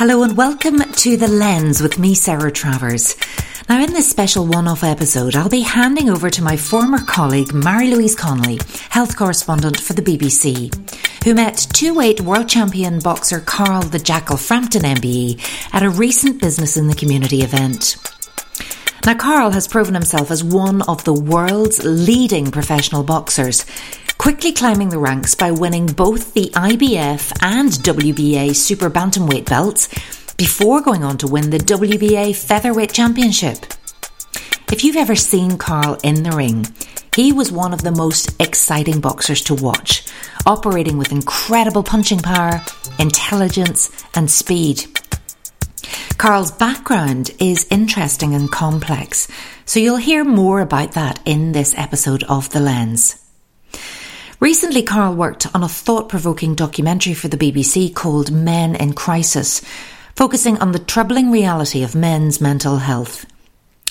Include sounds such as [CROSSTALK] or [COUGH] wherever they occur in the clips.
Hello and welcome to The Lens with me, Sarah Travers. Now, in this special one off episode, I'll be handing over to my former colleague, Marie-Louise Connolly, health correspondent for the BBC, who met two weight world champion boxer Carl the Jackal Frampton MBE at a recent business in the community event. Now, Carl has proven himself as one of the world's leading professional boxers, quickly climbing the ranks by winning both the IBF and WBA Super Bantamweight belts before going on to win the WBA Featherweight Championship. If you've ever seen Carl in the ring, he was one of the most exciting boxers to watch, operating with incredible punching power, intelligence, and speed. Carl's background is interesting and complex, so you'll hear more about that in this episode of The Lens. Recently, Carl worked on a thought provoking documentary for the BBC called Men in Crisis, focusing on the troubling reality of men's mental health.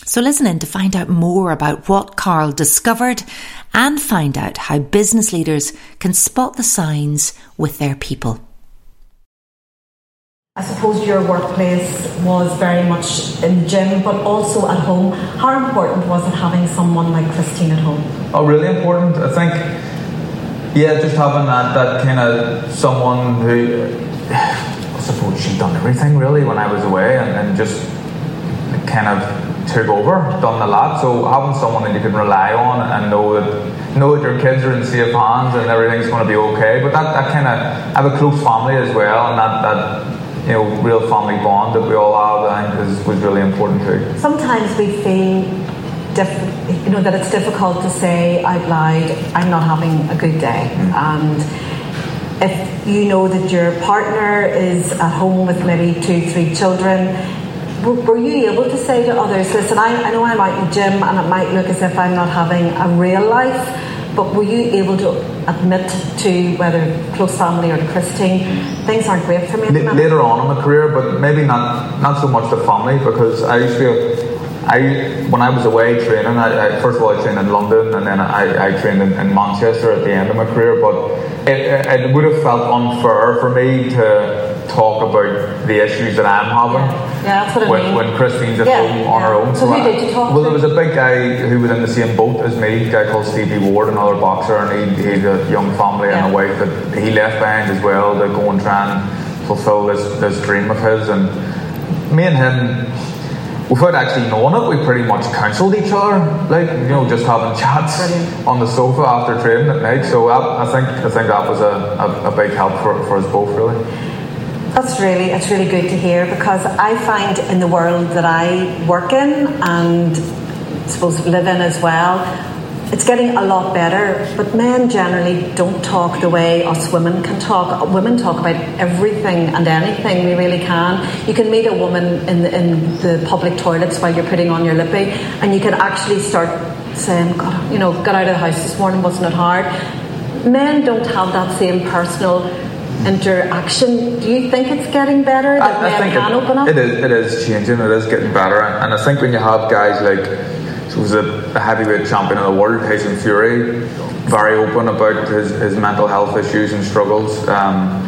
So listen in to find out more about what Carl discovered and find out how business leaders can spot the signs with their people. I suppose your workplace was very much in gym, but also at home. How important was it having someone like Christine at home? Oh, really important. I think yeah, just having that, that kind of someone who, I suppose she'd done everything really when I was away and, and just kind of took over, done a lot. So having someone that you can rely on and know that know that your kids are in safe hands and everything's going to be okay. But that, that kind of, I have a close family as well, and that, that you know, real family bond that we all have, I think, is, was really important too. Sometimes we feel diff- you know that it's difficult to say out loud, "I'm not having a good day," mm. and if you know that your partner is at home with maybe two, three children, were you able to say to others, "Listen, I, I know I'm out in the gym, and it might look as if I'm not having a real life." But were you able to admit to whether close family or Christine things aren't great for me? L- later on in my career, but maybe not not so much the family because I used to I when I was away training, I, I, first of all I trained in London and then I, I trained in, in, Manchester at the end of my career. But it, it, would have felt unfair for me to talk about the issues that I'm having. Yeah, yeah that's what I when, mean. when Christine's at yeah, home on yeah. her own. So, so who did you talk Well, to? there was a big guy who was in the same boat as me, a guy called Stevie Ward, another boxer, and he, he had a young family and a wife that he left behind as well to go and try and fulfill this, this dream of his. And me and him without actually knowing it, we pretty much counselled each other, like you know, just having chats Brilliant. on the sofa after training at night. So I, I think I think that was a, a, a, big help for, for us both, really. That's really it's really good to hear because I find in the world that I work in and suppose live in as well, it's getting a lot better, but men generally don't talk the way us women can talk. Women talk about everything and anything, we really can. You can meet a woman in the, in the public toilets while you're putting on your lippy, and you can actually start saying, God, you know, got out of the house this morning, wasn't it hard? Men don't have that same personal interaction. Do you think it's getting better that I, I men can it, open up? It is, it is changing, it is getting better, and I think when you have guys like so was a, a heavyweight champion of the world, Tyson Fury, very open about his, his mental health issues and struggles. Um,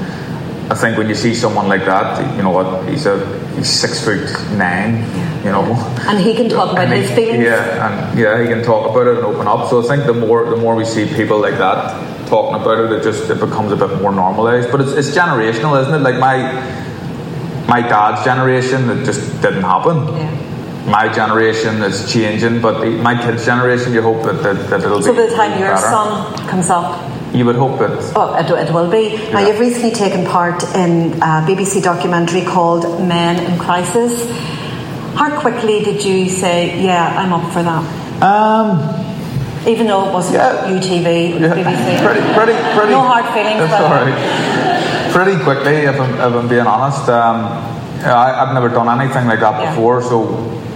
I think when you see someone like that, you know what, he's a he's six foot nine, you know. And he can talk about his feelings. Yeah, and yeah, he can talk about it and open up. So I think the more the more we see people like that talking about it, it just it becomes a bit more normalised. But it's, it's generational, isn't it? Like my my dad's generation, it just didn't happen. Yeah my generation is changing, but my kids' generation, you hope that, that, that it'll so be. So by the time your better. son comes up, you would hope that. Oh, it, it will be. Yeah. Now, you've recently taken part in a BBC documentary called Men in Crisis. How quickly did you say, yeah, I'm up for that? Um, Even though it wasn't yeah, UTV, yeah, BBC. Pretty, pretty, pretty. No hard feelings. Sorry. Pretty quickly, if I'm, if I'm being honest. Um, I, have never done anything like that yeah. before, so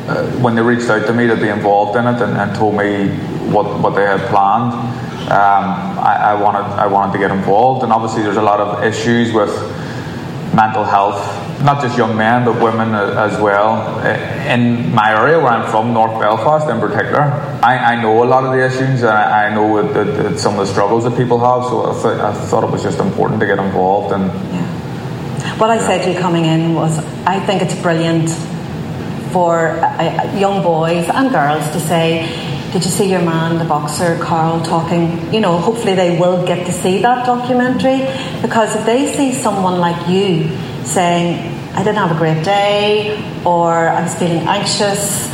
uh, when they reached out to me to be involved in it and, and told me what, what they had planned, um, I, I, wanted I wanted to get involved. And obviously, there's a lot of issues with mental health, not just young men but women as well. In my area where I'm from, North Belfast in particular, I, I know a lot of the issues and I, I know some of the struggles that people have. So I, th- I, thought it was just important to get involved and. Yeah What I said to you coming in was, I think it's brilliant for uh, young boys and girls to say, did you see your man, the boxer, Carl, talking? You know, hopefully they will get to see that documentary because if they see someone like you saying, I didn't have a great day or I was feeling anxious,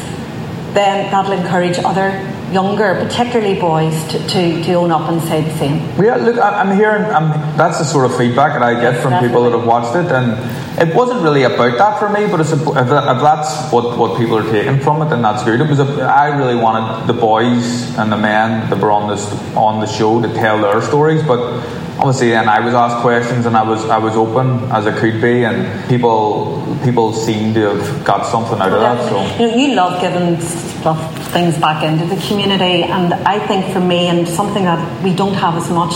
then that'll encourage other younger, particularly boys, to, to, to own up and say the same. Well, yeah, look, I'm hearing I'm, that's the sort of feedback that I get yes, from definitely. people that have watched it, and it wasn't really about that for me. But if, if that's what, what people are taking from it, then that's good. It was a, I really wanted the boys and the men that were on this on the show to tell their stories, but obviously and I was asked questions and I was I was open as I could be and people people seemed to have got something out of that so you, know, you love giving stuff things back into the community and I think for me and something that we don't have as much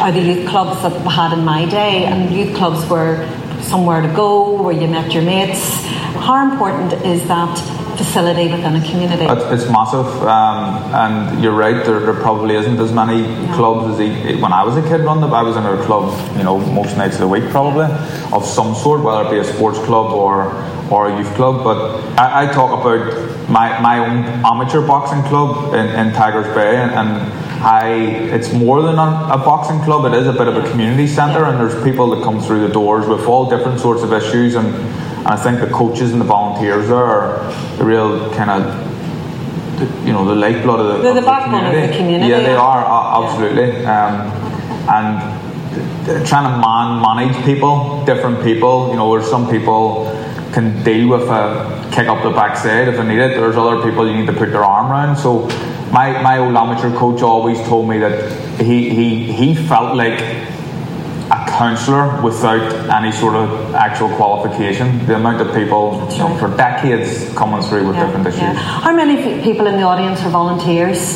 are the youth clubs that we had in my day. And youth clubs were somewhere to go where you met your mates. How important is that facility within a community? It's, it's massive, um, and you're right. There, there, probably isn't as many yeah. clubs as he, when I was a kid. Run them. I was in a club, you know, most nights of the week probably, of some sort, whether it be a sports club or or a youth club. But I, I talk about my my own amateur boxing club in, in Tigers Bay, and, and I, it's more than a, a, boxing club. It is a bit of a community centre, and there's people that come through the doors with all different sorts of issues. And and I think the coaches and the volunteers are the real kind of, you know, the lifeblood of the, They're the, backbone community. of the community. Yeah, they are uh, absolutely. Um, and trying to man manage people, different people. You know, where some people can deal with a kick up the backside if they need it. There's other people you need to put their arm around. So my, my old amateur coach always told me that he, he, he felt like counsellor without any sort of actual qualification. The amount of people you know, for decades coming through with yeah, different issues. Yeah. How many people in the audience are volunteers?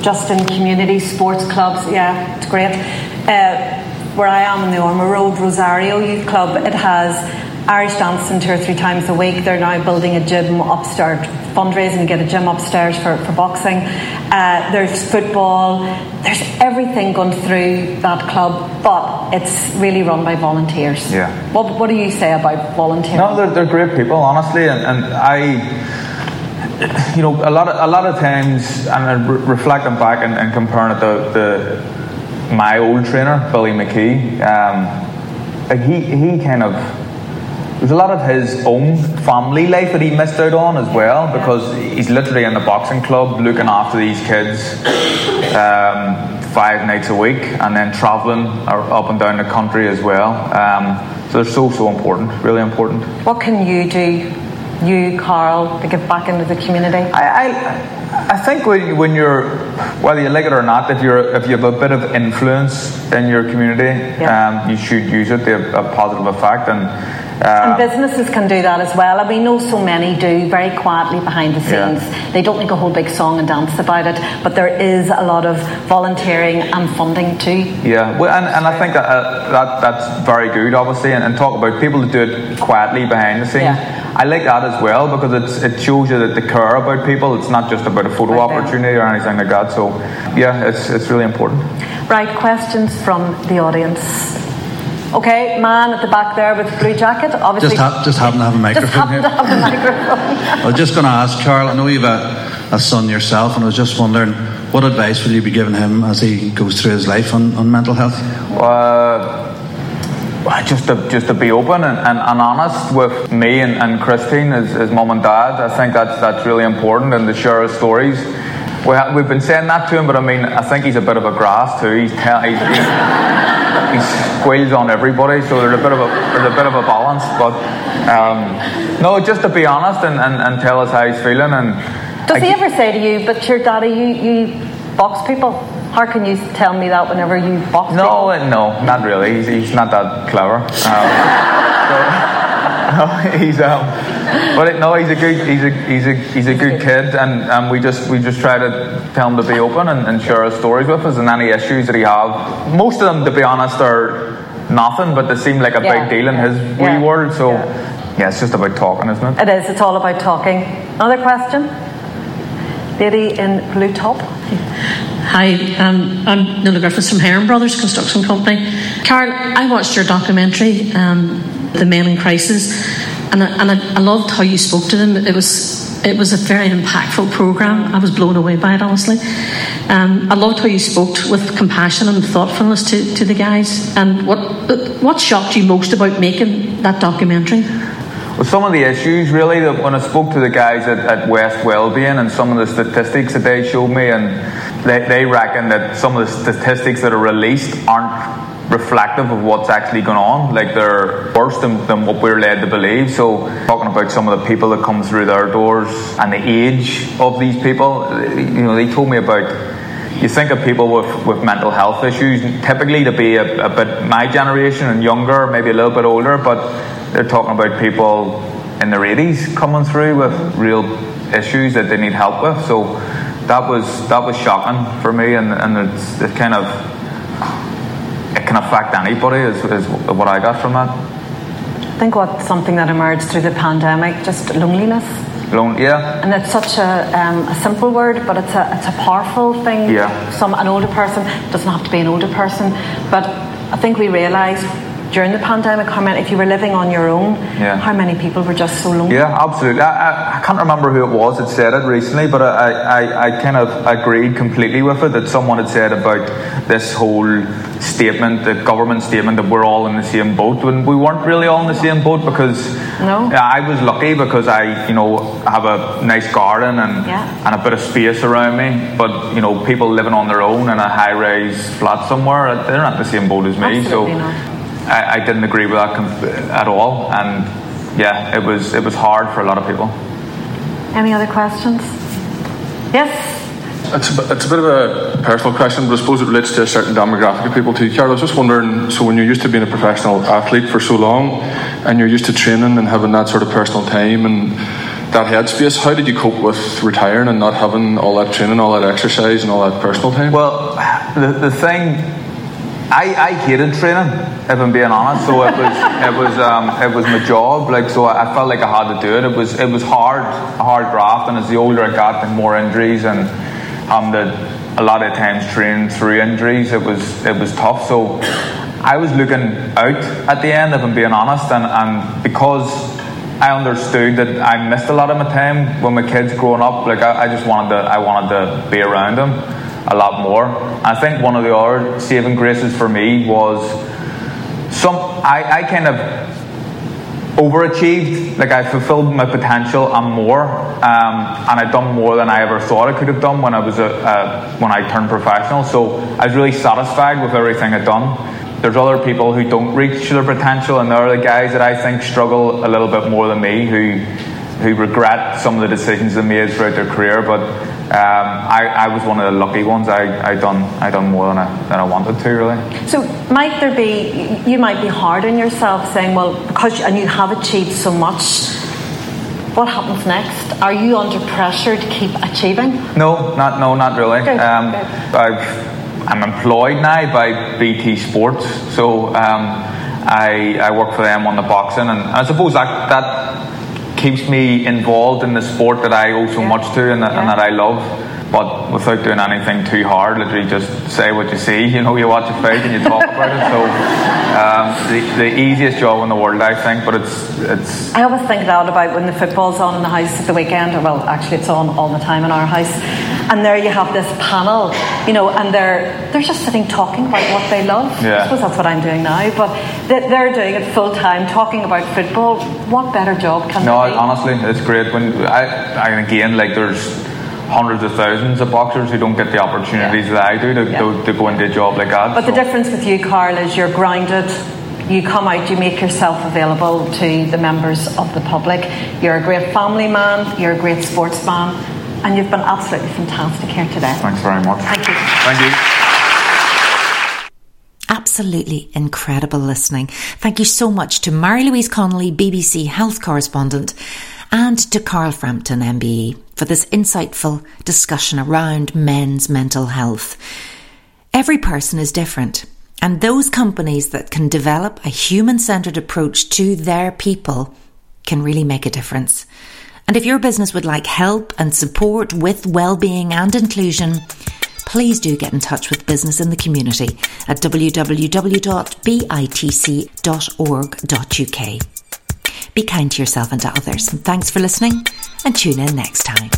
Just in community sports clubs? Yeah, it's great. Uh, where I am in the Ormeau Road Rosario Youth Club, it has Irish dancing two or three times a week. They're now building a gym upstairs, fundraising to get a gym upstairs for, for boxing. Uh, there's football. There's everything going through that club, but it's really run by volunteers. Yeah. What, what do you say about volunteering? No, they're, they're great people, honestly, and, and I you know, a lot of a lot of times, and re- reflecting back and, and comparing it to the my old trainer, Billy McKee, um, like he he kind of there's a lot of his own family life that he missed out on as well because he's literally in the boxing club looking after these kids um, five nights a week and then travelling up and down the country as well. Um, so they're so, so important, really important. What can you do, you, Carl, to get back into the community? I, I, I think when, when you're, whether you like it or not, if you're if you have a bit of influence in your community, yeah. um, you should use it to have a positive effect. And and businesses can do that as well. And we know so many do very quietly behind the scenes. Yeah. They don't make a whole big song and dance about it, but there is a lot of volunteering and funding too. Yeah, well, and, and I think that, uh, that that's very good, obviously, and, and, talk about people that do it quietly behind the scenes. Yeah. I like that as well because it shows you that they care about people. It's not just about a photo right opportunity or anything like that. So, yeah, it's, it's really important. Right, questions from the audience. Okay, man at the back there with the blue jacket. Obviously, just, ha- just happen to have a microphone just happen here. To have a microphone. [LAUGHS] I was just going to ask Carl. I know you've a, a son yourself, and I was just wondering what advice will you be giving him as he goes through his life on, on mental health? Uh, just to just to be open and, and, and honest with me and, and Christine as, as mum and dad. I think that's that's really important, and to share our stories we we've been saying that to him, but I mean, I think he's a bit of a grass too. He's tell, he's, he's, he squeals on everybody, so there's a bit of a there's a bit of a balance. But um, no, just to be honest and, and, and tell us how he's feeling. And does I, he ever say to you, "But your daddy, you you box people"? How can you tell me that whenever you box no, people? No, not really. He's, he's not that clever. Um, so, [LAUGHS] no, [LAUGHS] he's um, but it, no, he's a good, he's a, he's a, he's a good kid, and, and we just, we just try to tell him to be open and, and share his stories with us and any issues that he have. Most of them, to be honest, are nothing, but they seem like a yeah. big deal in his yeah. wee world. So, yeah. yeah, it's just about talking, isn't it? It is. It's all about talking. Another question, lady in blue top. Hi, um, I'm Nilla Griffiths from Heron Brothers Construction Company. Carl, I watched your documentary. Um, the men in crisis, and I, and I, I loved how you spoke to them. It was it was a very impactful program. I was blown away by it, honestly. Um, I loved how you spoke with compassion and thoughtfulness to, to the guys. And what what shocked you most about making that documentary? Well, some of the issues really that when I spoke to the guys at, at West Wellbeing and some of the statistics that they showed me, and they, they reckon that some of the statistics that are released aren't reflective of what's actually going on. Like they're worse than, than what we're led to believe. So talking about some of the people that come through their doors and the age of these people, you know, they told me about. You think of people with, with mental health issues, typically to be a, a bit my generation and younger, maybe a little bit older, but they're talking about people in their 80s coming through with real issues that they need help with. So that was that was shocking for me, and, and it's, it's kind of it can affect anybody, is, is what I got from that. I think what something that emerged through the pandemic, just loneliness. Lone, yeah. And it's such a, um, a simple word, but it's a, it's a powerful thing. Yeah. Some an older person doesn't have to be an older person, but I think we realised during the pandemic, how many, if you were living on your own, yeah. how many people were just so lonely? Yeah, absolutely. I, I, I, can't remember who it was that said it recently, but I, I, I kind of agreed completely with it that someone had said about this whole statement, the government statement that we're all in the same boat when we weren't really all in the same boat because no. I was lucky because I, you know, have a nice garden and yeah. and a bit of space around me. But you know, people living on their own in a high-rise flat somewhere, they're not the same boat as me. Absolutely so not. I, I didn't agree with that at all, and yeah, it was it was hard for a lot of people. Any other questions? Yes. It's a, it's a bit of a personal question, but I suppose it relates to a certain demographic of people too. Carol, I was just wondering so, when you're used to being a professional athlete for so long and you're used to training and having that sort of personal time and that headspace, how did you cope with retiring and not having all that training, all that exercise, and all that personal time? Well, the, the thing I, I hated training, if I'm being honest. So it was it was um, it was my job. Like so, I felt like I had to do it. It was it was hard, hard graft. And as the older I got, the more injuries and um, the a lot of times training through injuries. It was it was tough. So I was looking out at the end, if I'm being honest, and, and because I understood that I missed a lot of my time when my kids growing up. Like I, I just wanted to I wanted to be around them a lot more. I think one of the other saving graces for me was some I, I kind of overachieved. Like I fulfilled my potential and more, um, and I'd done more than I ever thought I could have done when I was a, when I turned professional. So I was really satisfied with everything I'd done. There's other people who don't reach their potential, and there are the guys that I think struggle a little bit more than me, who who regret some of the decisions they made throughout their career. But um, I, I, was one of the lucky ones. I, I done I done more than I, than I wanted to really. So might there be you might be hard on yourself saying, well, because and you have achieved so much. What happens next? Are you under pressure to keep achieving? No, not no, not really. Good, um, good. i am employed now by BT Sports, so um, I I work for them on the boxing, and I suppose that that keeps me involved in the sport that I owe so yeah. much to and that, yeah. and that I love. But without doing anything too hard, literally just say what you see. You know, you watch a fight and you talk about it. So, um, the, the easiest job in the world, I think. But it's it's. I always think that about when the football's on in the house at the weekend. Or well, actually, it's on all the time in our house and there you have this panel, you know, and they're they're just sitting talking about what they love. Yeah. I suppose that's what I'm doing now, but they're doing it full time, talking about football. What better job can? No, honestly, it's great. When I, I again, like there's hundreds of thousands of boxers who don't get the opportunities yeah. that I do to, yeah. to, to, go into a job like that. But so. the difference with you, Carl, is you're grounded. You come out, you make yourself available to the members of the public. You're a great family man, you're a great sportsman, and you've been absolutely fantastic here today. Thanks very much. Thank you. Thank you. Absolutely incredible listening. Thank you so much to Marie-Louise Connolly, BBC health correspondent, and to Carl Frampton, MBE, for this insightful discussion around men's mental health. Every person is different, and those companies that can develop a human centred approach to their people can really make a difference. And if your business would like help and support with well-being and inclusion, please do get in touch with business in the community at www.bitc.org.uk. Be kind to yourself and to others. And thanks for listening and tune in next time.